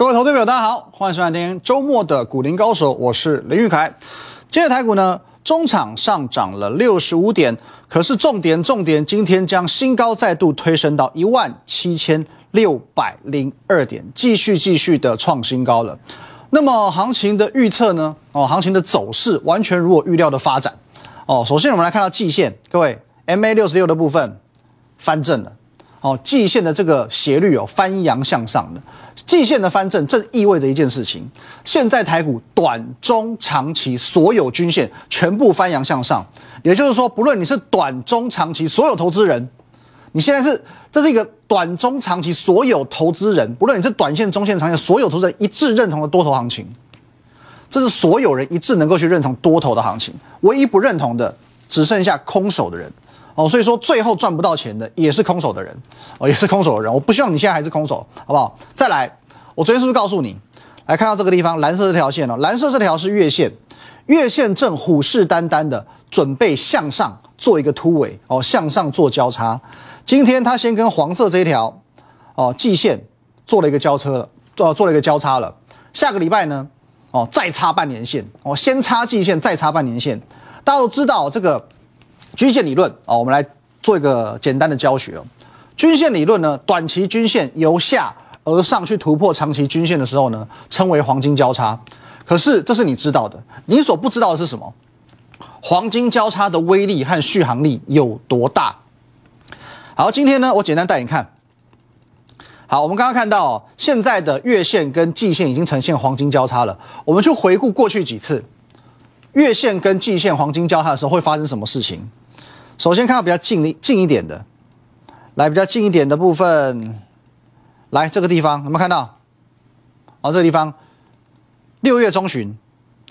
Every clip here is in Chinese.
各位投资朋友，大家好，欢迎收看今天周末的股林高手，我是林玉凯。今日台股呢，中场上涨了六十五点，可是重点重点，今天将新高再度推升到一万七千六百零二点，继续继续的创新高了。那么行情的预测呢？哦，行情的走势完全如我预料的发展。哦，首先我们来看到季线，各位 MA 六十六的部分翻正了。哦，季线的这个斜率哦翻阳向上的，季线的翻正，这意味着一件事情：现在台股短、中、长期所有均线全部翻阳向上。也就是说，不论你是短、中、长期所有投资人，你现在是这是一个短、中、长期所有投资人，不论你是短线、中线、长线所有投资人一致认同的多头行情，这是所有人一致能够去认同多头的行情。唯一不认同的，只剩下空手的人。哦，所以说最后赚不到钱的也是空手的人，哦，也是空手的人。我不希望你现在还是空手，好不好？再来，我昨天是不是告诉你，来看到这个地方，蓝色这条线哦，蓝色这条是月线，月线正虎视眈眈的准备向上做一个突围，哦，向上做交叉。今天它先跟黄色这一条，哦，季线做了一个交车了，做做了一个交叉了。下个礼拜呢，哦，再插半年线，哦，先插季线，再插半年线。大家都知道这个。均线理论啊，我们来做一个简单的教学。均线理论呢，短期均线由下而上去突破长期均线的时候呢，称为黄金交叉。可是这是你知道的，你所不知道的是什么？黄金交叉的威力和续航力有多大？好，今天呢，我简单带你看。好，我们刚刚看到现在的月线跟季线已经呈现黄金交叉了。我们去回顾过去几次月线跟季线黄金交叉的时候会发生什么事情？首先看到比较近的近一点的，来比较近一点的部分，来这个地方有没有看到？哦，这个地方六月中旬，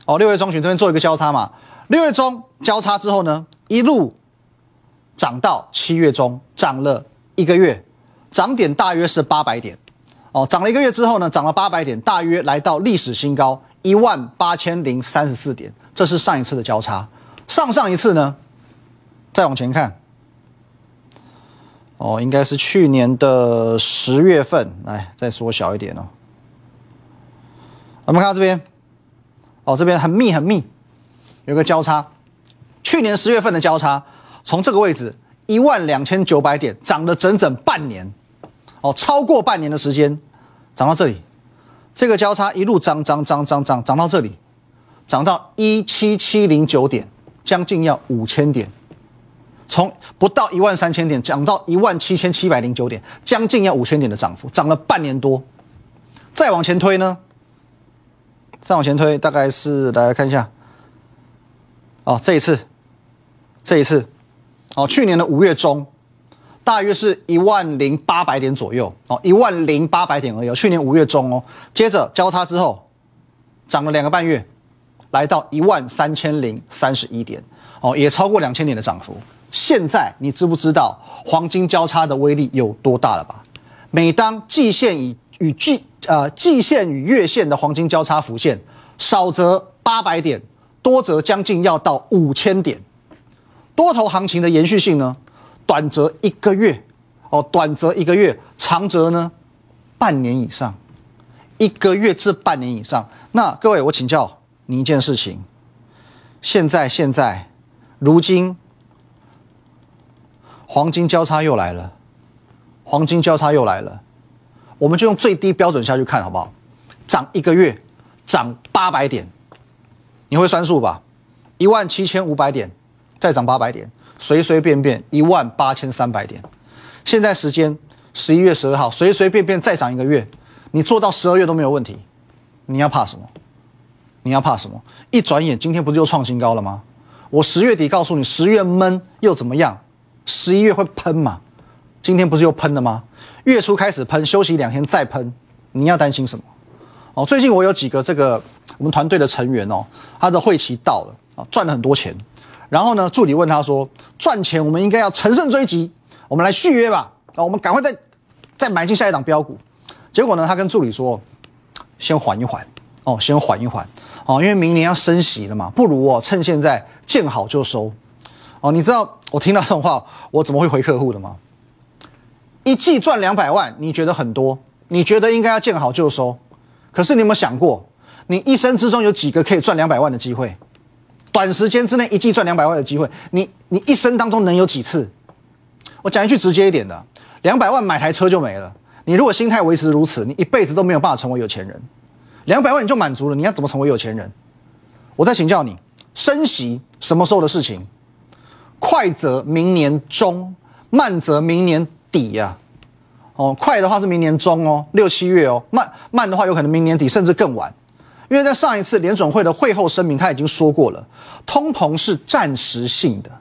哦，六月中旬这边做一个交叉嘛，六月中交叉之后呢，一路涨到七月中，涨了一个月，涨点大约是八百点，哦，涨了一个月之后呢，涨了八百点，大约来到历史新高一万八千零三十四点，这是上一次的交叉，上上一次呢？再往前看，哦，应该是去年的十月份。来，再缩小一点哦。我们看到这边，哦，这边很密很密，有个交叉。去年十月份的交叉，从这个位置一万两千九百点涨了整整半年，哦，超过半年的时间，涨到这里。这个交叉一路涨涨涨涨涨涨到这里，涨到一七七零九点，将近要五千点。从不到一万三千点涨到一万七千七百零九点，将近要五千点的涨幅，涨了半年多。再往前推呢？再往前推，大概是大家看一下。哦，这一次，这一次，哦，去年的五月中，大约是一万零八百点左右。哦，一万零八百点而已。去年五月中哦，接着交叉之后，涨了两个半月，来到一万三千零三十一点。哦，也超过两千点的涨幅。现在你知不知道黄金交叉的威力有多大了吧？每当季线与与季呃季线与月线的黄金交叉浮现，少则八百点，多则将近要到五千点。多头行情的延续性呢？短则一个月，哦，短则一个月，长则呢半年以上，一个月至半年以上。那各位，我请教你一件事情：现在现在如今。黄金交叉又来了，黄金交叉又来了，我们就用最低标准下去看好不好？涨一个月，涨八百点，你会算数吧？一万七千五百点，再涨八百点，随随便便一万八千三百点。现在时间十一月十二号，随随便便再涨一个月，你做到十二月都没有问题，你要怕什么？你要怕什么？一转眼今天不是又创新高了吗？我十月底告诉你，十月闷又怎么样？十一月会喷嘛？今天不是又喷了吗？月初开始喷，休息两天再喷，你要担心什么？哦，最近我有几个这个我们团队的成员哦，他的会期到了啊，赚了很多钱。然后呢，助理问他说：“赚钱我们应该要乘胜追击，我们来续约吧？啊，我们赶快再再买进下一档标股。”结果呢，他跟助理说：“先缓一缓哦，先缓一缓哦，因为明年要升息了嘛，不如哦趁现在见好就收。”哦，你知道我听到这种话，我怎么会回客户的吗？一季赚两百万，你觉得很多？你觉得应该要见好就收？可是你有没有想过，你一生之中有几个可以赚两百万的机会？短时间之内一季赚两百万的机会，你你一生当中能有几次？我讲一句直接一点的，两百万买台车就没了。你如果心态维持如此，你一辈子都没有办法成为有钱人。两百万你就满足了，你要怎么成为有钱人？我再请教你，升息什么时候的事情？快则明年中，慢则明年底呀。哦，快的话是明年中哦，六七月哦；慢慢的话有可能明年底甚至更晚。因为在上一次联准会的会后声明，他已经说过了，通膨是暂时性的，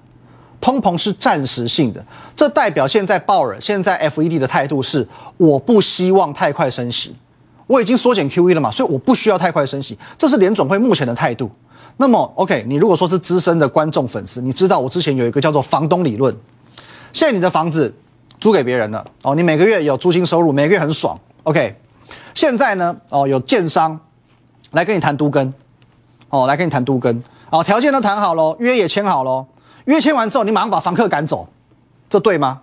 通膨是暂时性的。这代表现在鲍尔、现在 FED 的态度是，我不希望太快升息，我已经缩减 QE 了嘛，所以我不需要太快升息，这是联准会目前的态度。那么，OK，你如果说是资深的观众粉丝，你知道我之前有一个叫做房东理论，现在你的房子租给别人了，哦，你每个月有租金收入，每个月很爽，OK，现在呢，哦，有建商。来跟你谈都根，哦，来跟你谈都根，哦，条件都谈好了，约也签好了，约签完之后，你马上把房客赶走，这对吗？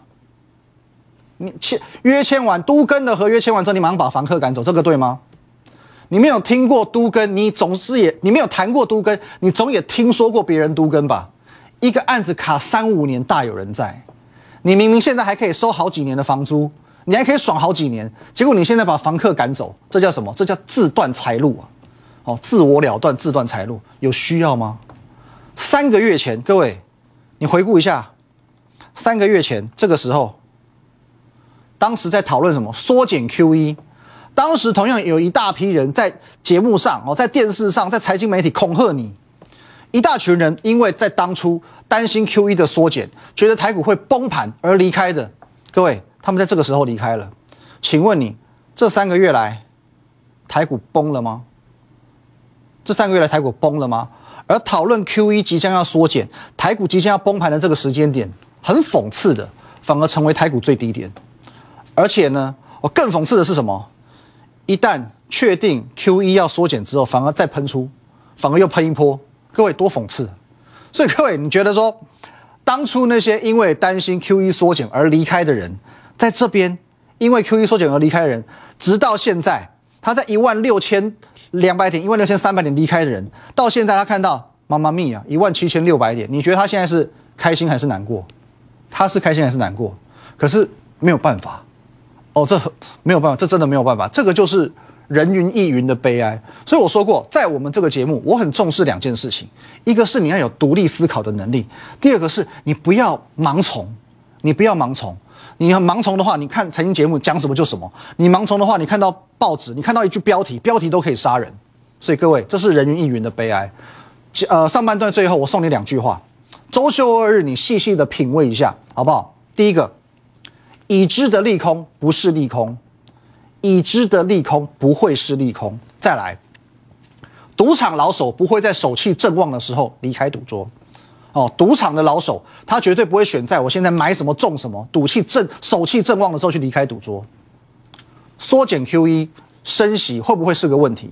你签约签完都根的合约签完之后，你马上把房客赶走，这个对吗？你没有听过都根，你总是也你没有谈过都根，你总也听说过别人都根吧？一个案子卡三五年，大有人在。你明明现在还可以收好几年的房租，你还可以爽好几年，结果你现在把房客赶走，这叫什么？这叫自断财路啊！哦，自我了断，自断财路，有需要吗？三个月前，各位，你回顾一下，三个月前这个时候，当时在讨论什么？缩减 QE。当时同样有一大批人在节目上，哦，在电视上，在财经媒体恐吓你，一大群人因为在当初担心 QE 的缩减，觉得台股会崩盘而离开的。各位，他们在这个时候离开了。请问你，这三个月来，台股崩了吗？这三个月来台股崩了吗？而讨论 Q E 即将要缩减，台股即将要崩盘的这个时间点，很讽刺的，反而成为台股最低点。而且呢，我更讽刺的是什么？一旦确定 Q E 要缩减之后，反而再喷出，反而又喷一波。各位多讽刺！所以各位，你觉得说，当初那些因为担心 Q E 缩减而离开的人，在这边因为 Q E 缩减而离开的人，直到现在，他在一万六千。两百点，一万六千三百点离开的人，到现在他看到妈妈咪呀，一万七千六百点，你觉得他现在是开心还是难过？他是开心还是难过？可是没有办法，哦，这没有办法，这真的没有办法，这个就是人云亦云的悲哀。所以我说过，在我们这个节目，我很重视两件事情，一个是你要有独立思考的能力，第二个是你不要盲从，你不要盲从。你要盲从的话，你看财经节目讲什么就什么；你盲从的话，你看到报纸，你看到一句标题，标题都可以杀人。所以各位，这是人云亦云的悲哀。呃，上半段最后我送你两句话：周休二日，你细细的品味一下，好不好？第一个，已知的利空不是利空，已知的利空不会是利空。再来，赌场老手不会在手气正旺的时候离开赌桌。哦，赌场的老手，他绝对不会选在我现在买什么中什么，赌气正手气正旺的时候去离开赌桌。缩减 QE 升息会不会是个问题？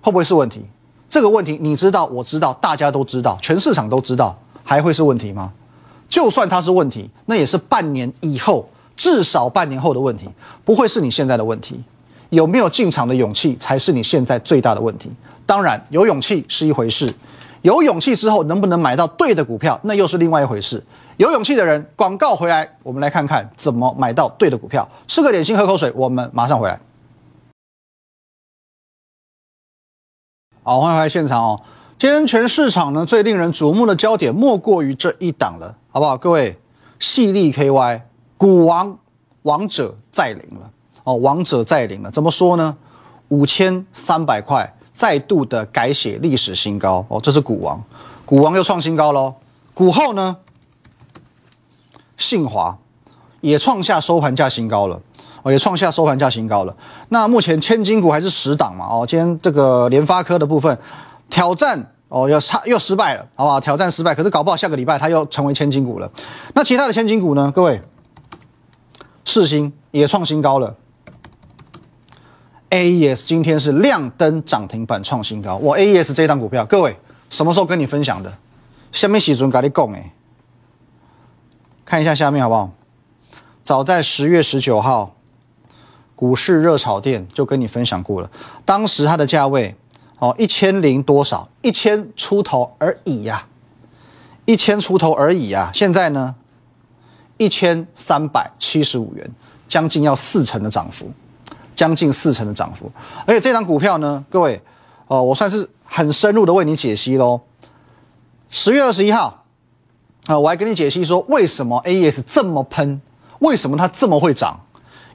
会不会是问题？这个问题你知道，我知道，大家都知道，全市场都知道，还会是问题吗？就算它是问题，那也是半年以后，至少半年后的问题，不会是你现在的问题。有没有进场的勇气，才是你现在最大的问题。当然，有勇气是一回事。有勇气之后，能不能买到对的股票，那又是另外一回事。有勇气的人，广告回来，我们来看看怎么买到对的股票。吃个点心，喝口水，我们马上回来。好，欢迎回来现场哦。今天全市场呢，最令人瞩目的焦点莫过于这一档了，好不好？各位，细粒 KY 股王王者再临了哦，王者再临了。怎么说呢？五千三百块。再度的改写历史新高哦，这是股王，股王又创新高喽。股后呢，信华也创下收盘价新高了哦，也创下收盘价新高了。那目前千金股还是十档嘛哦，今天这个联发科的部分挑战哦，要差又失败了，好不好？挑战失败，可是搞不好下个礼拜它又成为千金股了。那其他的千金股呢？各位，四星也创新高了。AES 今天是亮灯涨停板创新高，我 AES 这张股票，各位什么时候跟你分享的？下面喜尊跟你讲哎，看一下下面好不好？早在十月十九号，股市热炒店就跟你分享过了，当时它的价位哦一千零多少，一千出头而已呀，一千出头而已啊，现在呢一千三百七十五元，将近要四成的涨幅，将近四成的涨幅，而且这张股票呢，各位哦，我算是很深入的为你解析喽。十月二十一号啊，我还跟你解析说为什么 AES 这么喷，为什么它这么会涨。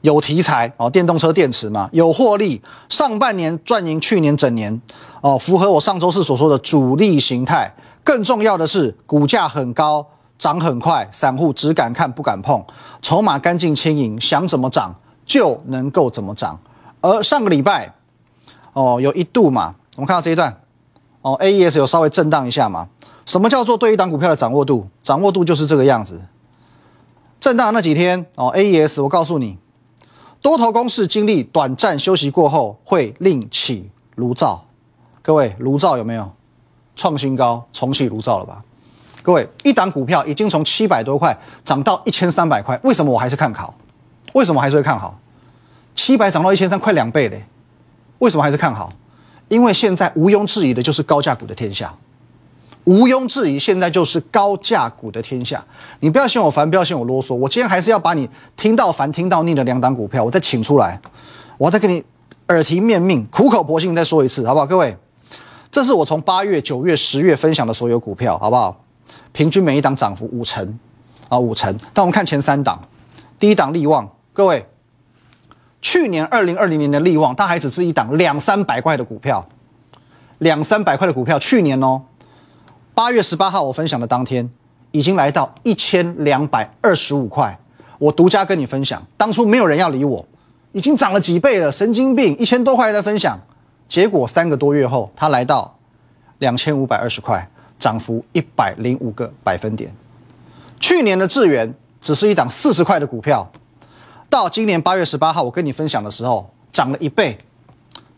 有题材哦，电动车电池嘛，有获利，上半年赚赢去年整年哦，符合我上周四所说的主力形态。更重要的是，股价很高，涨很快，散户只敢看不敢碰，筹码干净轻盈，想怎么涨就能够怎么涨。而上个礼拜哦，有一度嘛，我们看到这一段哦，AES 有稍微震荡一下嘛。什么叫做对一档股票的掌握度？掌握度就是这个样子。震荡那几天哦，AES 我告诉你。多头攻势经历短暂休息过后，会另起炉灶。各位，炉灶有没有创新高、重启炉灶了吧？各位，一档股票已经从七百多块涨到一千三百块，为什么我还是看好？为什么还是会看好？七百涨到一千三，快两倍嘞！为什么还是看好？因为现在毋庸置疑的就是高价股的天下。毋庸置疑，现在就是高价股的天下。你不要嫌我烦，不要嫌我啰嗦。我今天还是要把你听到烦、听到腻的两档股票，我再请出来，我再跟你耳提面命、苦口婆心再说一次，好不好？各位，这是我从八月、九月、十月分享的所有股票，好不好？平均每一档涨幅五成啊，五成。但我们看前三档，第一档利旺，各位，去年二零二零年的利旺，它还只是一档两三百块的股票，两三百块的股票，去年哦。八月十八号，我分享的当天，已经来到一千两百二十五块。我独家跟你分享，当初没有人要理我，已经涨了几倍了，神经病！一千多块在分享，结果三个多月后，它来到两千五百二十块，涨幅一百零五个百分点。去年的智源只是一档四十块的股票，到今年八月十八号，我跟你分享的时候，涨了一倍，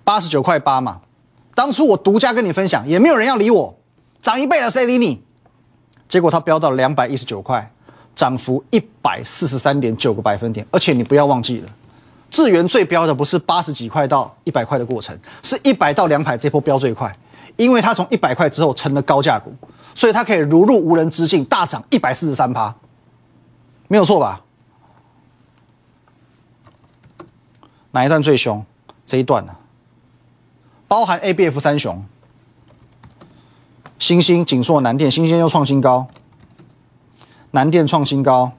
八十九块八嘛。当初我独家跟你分享，也没有人要理我。涨一倍了，谁理你？结果它飙到两百一十九块，涨幅一百四十三点九个百分点。而且你不要忘记了，智源最飙的不是八十几块到一百块的过程，是一百到两百这波飙最快，因为它从一百块之后成了高价股，所以它可以如入无人之境，大涨一百四十三趴，没有错吧？哪一段最凶？这一段呢？包含 A、B、F 三雄。星星、锦硕、南电，星星又创新高，南电创新高，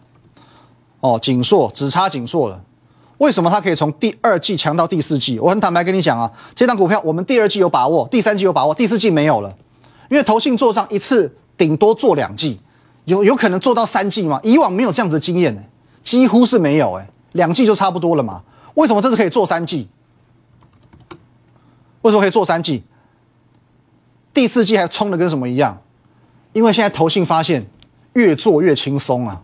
哦，锦硕只差锦硕了。为什么它可以从第二季强到第四季？我很坦白跟你讲啊，这张股票我们第二季有把握，第三季有把握，第四季没有了，因为投信做上一次顶多做两季，有有可能做到三季吗？以往没有这样子的经验呢，几乎是没有哎，两季就差不多了嘛。为什么这次可以做三季？为什么可以做三季？第四季还冲的跟什么一样？因为现在投信发现越做越轻松啊，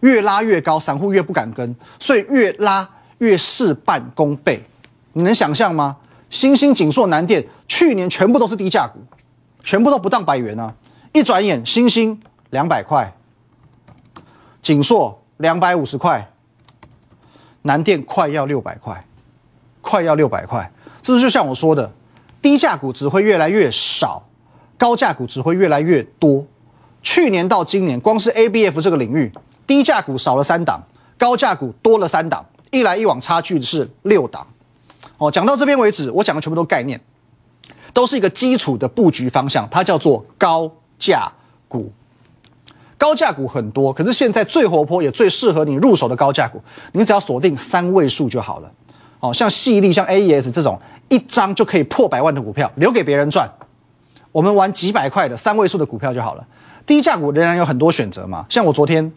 越拉越高，散户越不敢跟，所以越拉越事半功倍。你能想象吗？新兴、锦硕、南电去年全部都是低价股，全部都不到百元啊！一转眼，新兴两百块，锦硕两百五十块，南电快要六百块，快要六百块。这就像我说的。低价股只会越来越少，高价股只会越来越多。去年到今年，光是 A B F 这个领域，低价股少了三档，高价股多了三档，一来一往差距是六档。哦，讲到这边为止，我讲的全部都概念，都是一个基础的布局方向，它叫做高价股。高价股很多，可是现在最活泼也最适合你入手的高价股，你只要锁定三位数就好了。哦，像细粒、像 A E S 这种。一张就可以破百万的股票留给别人赚，我们玩几百块的三位数的股票就好了。低价股仍然有很多选择嘛，像我昨天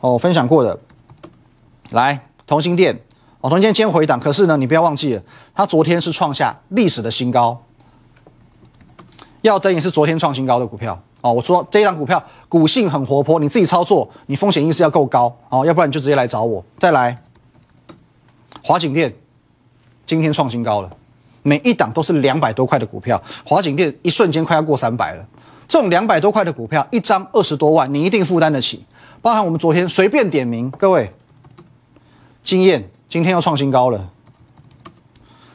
哦分享过的，来同心店哦，同心店今天回档，可是呢你不要忘记了，它昨天是创下历史的新高，要等也是昨天创新高的股票哦。我说这一张股票股性很活泼，你自己操作，你风险意识要够高哦，要不然你就直接来找我。再来，华景店今天创新高了。每一档都是两百多块的股票，华景店一瞬间快要过三百了。这种两百多块的股票，一张二十多万，你一定负担得起。包含我们昨天随便点名，各位，经验今天又创新高了，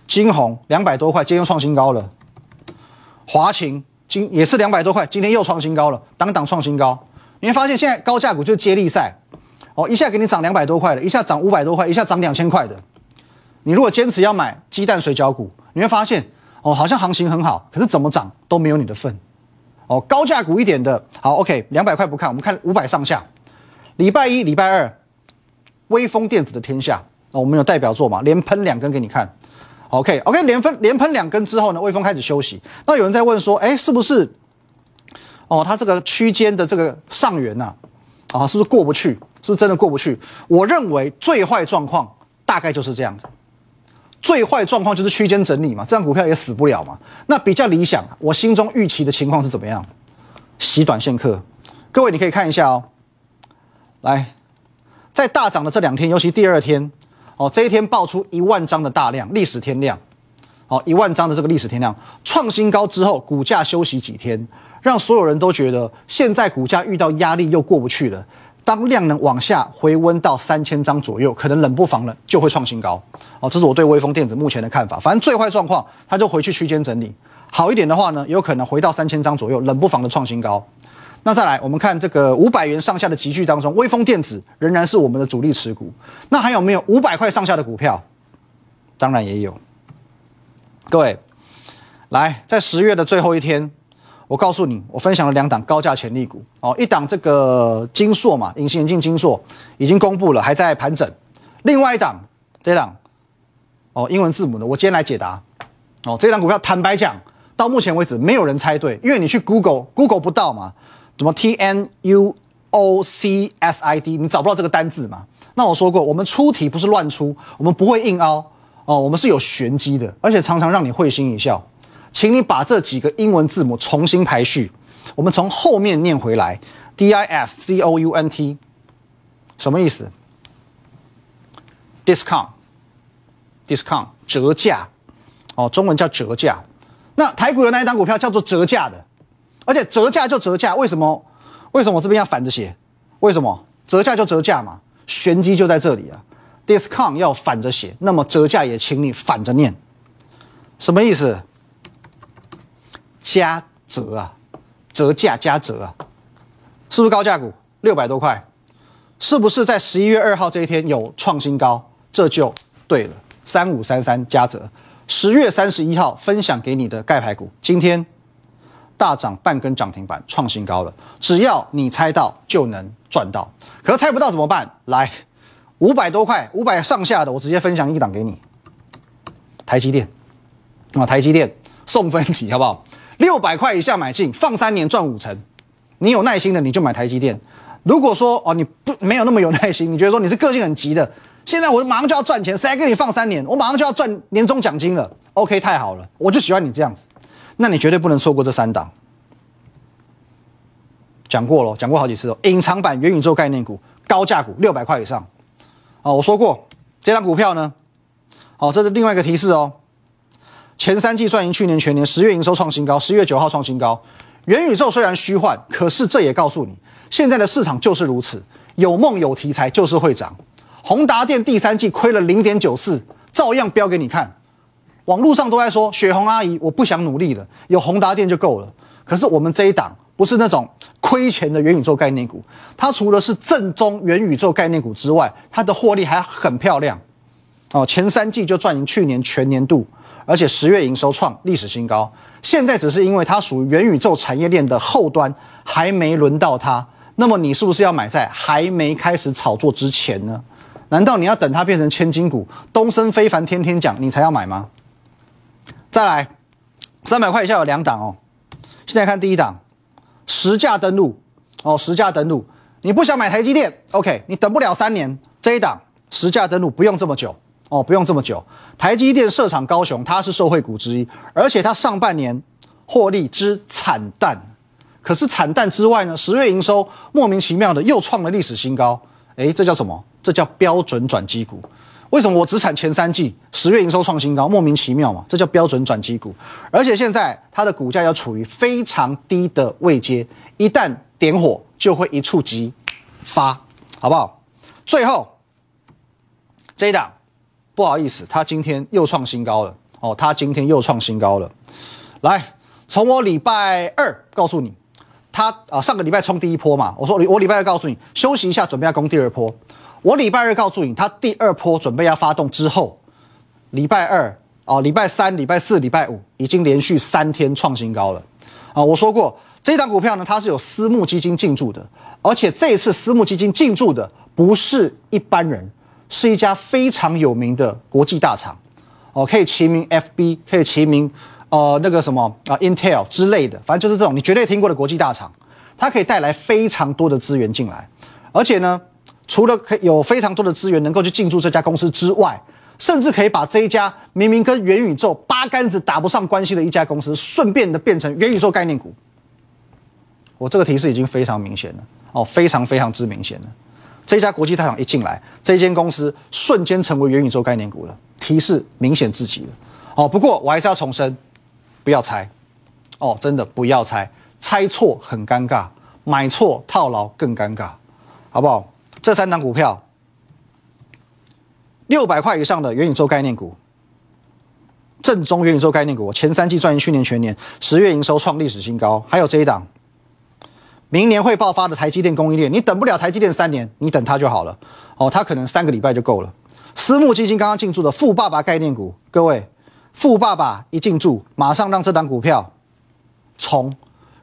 金红两百多块，今天又创新高了。华勤今也是两百多块，今天又创新高了，当当创新高。你会发现现在高价股就是接力赛，哦，一下给你涨两百多块的，一下涨五百多块，一下涨两千块的。你如果坚持要买鸡蛋水饺股，你会发现哦，好像行情很好，可是怎么涨都没有你的份。哦，高价股一点的，好，OK，两百块不看，我们看五百上下。礼拜一、礼拜二，微风电子的天下，啊，我们有代表作嘛，连喷两根给你看。OK，OK，连喷连喷两根之后呢，微风开始休息。那有人在问说，哎，是不是？哦，它这个区间的这个上缘呐，啊，是不是过不去？是不是真的过不去？我认为最坏状况大概就是这样子。最坏状况就是区间整理嘛，这样股票也死不了嘛。那比较理想，我心中预期的情况是怎么样？洗短线客，各位你可以看一下哦。来，在大涨的这两天，尤其第二天，哦，这一天爆出一万张的大量，历史天量，哦，一万张的这个历史天量创新高之后，股价休息几天，让所有人都觉得现在股价遇到压力又过不去了。当量能往下回温到三千张左右，可能冷不防了就会创新高。哦，这是我对微风电子目前的看法。反正最坏状况，它就回去区间整理；好一点的话呢，有可能回到三千张左右，冷不防的创新高。那再来，我们看这个五百元上下的集聚当中，微风电子仍然是我们的主力持股。那还有没有五百块上下的股票？当然也有。各位，来，在十月的最后一天。我告诉你，我分享了两档高价潜力股哦，一档这个金硕嘛，隐形眼镜金硕已经公布了，还在盘整。另外一档这档哦，英文字母的，我今天来解答哦。这档股票坦白讲，到目前为止没有人猜对，因为你去 Google Google 不到嘛，怎么 T N U O C S I D，你找不到这个单字嘛？那我说过，我们出题不是乱出，我们不会硬凹哦，我们是有玄机的，而且常常让你会心一笑。请你把这几个英文字母重新排序，我们从后面念回来：D I S C O U N T，什么意思？Discount，discount 折价，哦，中文叫折价。那台股有哪一档股票叫做折价的？而且折价就折价，为什么？为什么我这边要反着写？为什么？折价就折价嘛，玄机就在这里啊。Discount 要反着写，那么折价也请你反着念，什么意思？加折啊，折价加折啊，是不是高价股六百多块？是不是在十一月二号这一天有创新高？这就对了，三五三三加折。十月三十一号分享给你的盖牌股，今天大涨半根涨停板，创新高了。只要你猜到就能赚到，可猜不到怎么办？来，五百多块，五百上下的，我直接分享一档给你。台积电啊，台积电送分题好不好？六百块以下买进，放三年赚五成。你有耐心的，你就买台积电。如果说哦，你不没有那么有耐心，你觉得说你是个性很急的，现在我马上就要赚钱，谁还跟你放三年？我马上就要赚年终奖金了。OK，太好了，我就喜欢你这样子。那你绝对不能错过这三档。讲过了，讲过好几次哦。隐藏版元宇宙概念股，高价股六百块以上。哦，我说过这张股票呢。好，这是另外一个提示哦。前三季算赢去年全年，十月营收创新高，十月九号创新高。元宇宙虽然虚幻，可是这也告诉你，现在的市场就是如此，有梦有题材就是会涨。宏达电第三季亏了零点九四，照样标给你看。网络上都在说雪红阿姨，我不想努力了，有宏达电就够了。可是我们这一档不是那种亏钱的元宇宙概念股，它除了是正宗元宇宙概念股之外，它的获利还很漂亮。哦，前三季就赚赢去年全年度。而且十月营收创历史新高，现在只是因为它属于元宇宙产业链的后端，还没轮到它。那么你是不是要买在还没开始炒作之前呢？难道你要等它变成千金股，东升非凡天天讲，你才要买吗？再来，三百块以下有两档哦。现在看第一档，实价登录哦，实价登录，你不想买台积电？OK，你等不了三年，这一档实价登录不用这么久。哦，不用这么久。台积电设厂高雄，它是受惠股之一，而且它上半年获利之惨淡。可是惨淡之外呢，十月营收莫名其妙的又创了历史新高。诶，这叫什么？这叫标准转机股。为什么我只产前三季十月营收创新高？莫名其妙嘛，这叫标准转机股。而且现在它的股价要处于非常低的位阶，一旦点火就会一触即发，好不好？最后这一档。不好意思，它今天又创新高了。哦，它今天又创新高了。来，从我礼拜二告诉你，它啊上个礼拜冲第一波嘛，我说我礼拜二告诉你休息一下，准备要攻第二波。我礼拜二告诉你，它第二波准备要发动之后，礼拜二哦，礼拜三、礼拜四、礼拜五已经连续三天创新高了。啊，我说过这档股票呢，它是有私募基金进驻的，而且这一次私募基金进驻的不是一般人，是一家非常有名的国际大厂。哦，可以齐名 FB，可以齐名呃那个什么啊 Intel 之类的，反正就是这种你绝对听过的国际大厂，它可以带来非常多的资源进来，而且呢，除了可以有非常多的资源能够去进驻这家公司之外，甚至可以把这一家明明跟元宇宙八竿子打不上关系的一家公司，顺便的变成元宇宙概念股。我这个提示已经非常明显了哦，非常非常之明显了。这家国际大厂一进来，这间公司瞬间成为元宇宙概念股了。提示明显自己了，哦，不过我还是要重申，不要猜，哦，真的不要猜，猜错很尴尬，买错套牢更尴尬，好不好？这三档股票，六百块以上的元宇宙概念股，正宗元宇宙概念股，前三季赚赢去年全年，十月营收创历史新高，还有这一档，明年会爆发的台积电供应链，你等不了台积电三年，你等它就好了，哦，它可能三个礼拜就够了。私募基金刚刚进驻的富爸爸概念股，各位，富爸爸一进驻，马上让这档股票从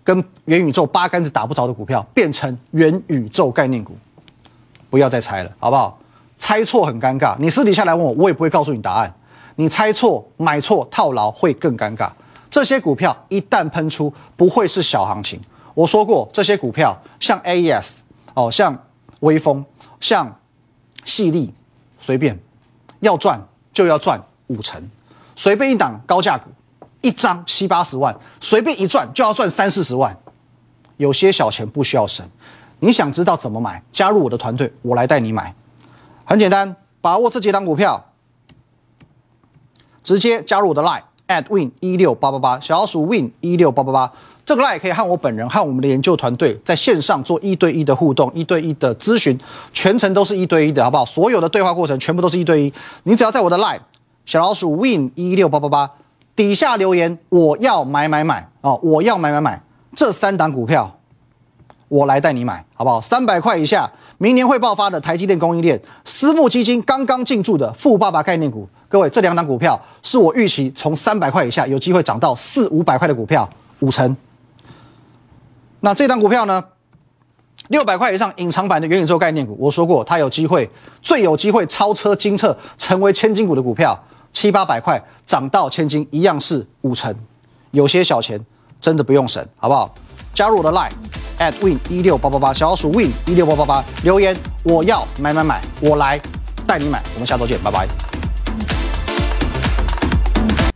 跟元宇宙八竿子打不着的股票变成元宇宙概念股，不要再猜了，好不好？猜错很尴尬，你私底下来问我，我也不会告诉你答案。你猜错、买错、套牢会更尴尬。这些股票一旦喷出，不会是小行情。我说过，这些股票像 AES 哦，像微风，像细粒。随便，要赚就要赚五成，随便一档高价股，一张七八十万，随便一赚就要赚三四十万。有些小钱不需要省，你想知道怎么买？加入我的团队，我来带你买。很简单，把握这几档股票，直接加入我的 line at win 一六八八八，小老鼠 win 一六八八八。这个 line 可以和我本人和我们的研究团队在线上做一对一的互动，一对一的咨询，全程都是一对一的，好不好？所有的对话过程全部都是一对一。你只要在我的 line 小老鼠 win 一六八八八底下留言，我要买买买哦，我要买买买这三档股票，我来带你买，好不好？三百块以下，明年会爆发的台积电供应链，私募基金刚刚进驻的富爸爸概念股，各位这两档股票是我预期从三百块以下有机会涨到四五百块的股票，五成。那这档股票呢？六百块以上隐藏版的元宇宙概念股，我说过它有机会，最有机会超车金策，成为千金股的股票，七八百块涨到千金，一样是五成。有些小钱真的不用省，好不好？加入我的 line at win 一六八八八，小老鼠 win 一六八八八，留言我要买买买，我来带你买。我们下周见，拜拜。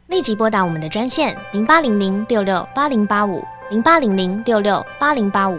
立即拨打我们的专线零八零零六六八零八五。零八零零六六八零八五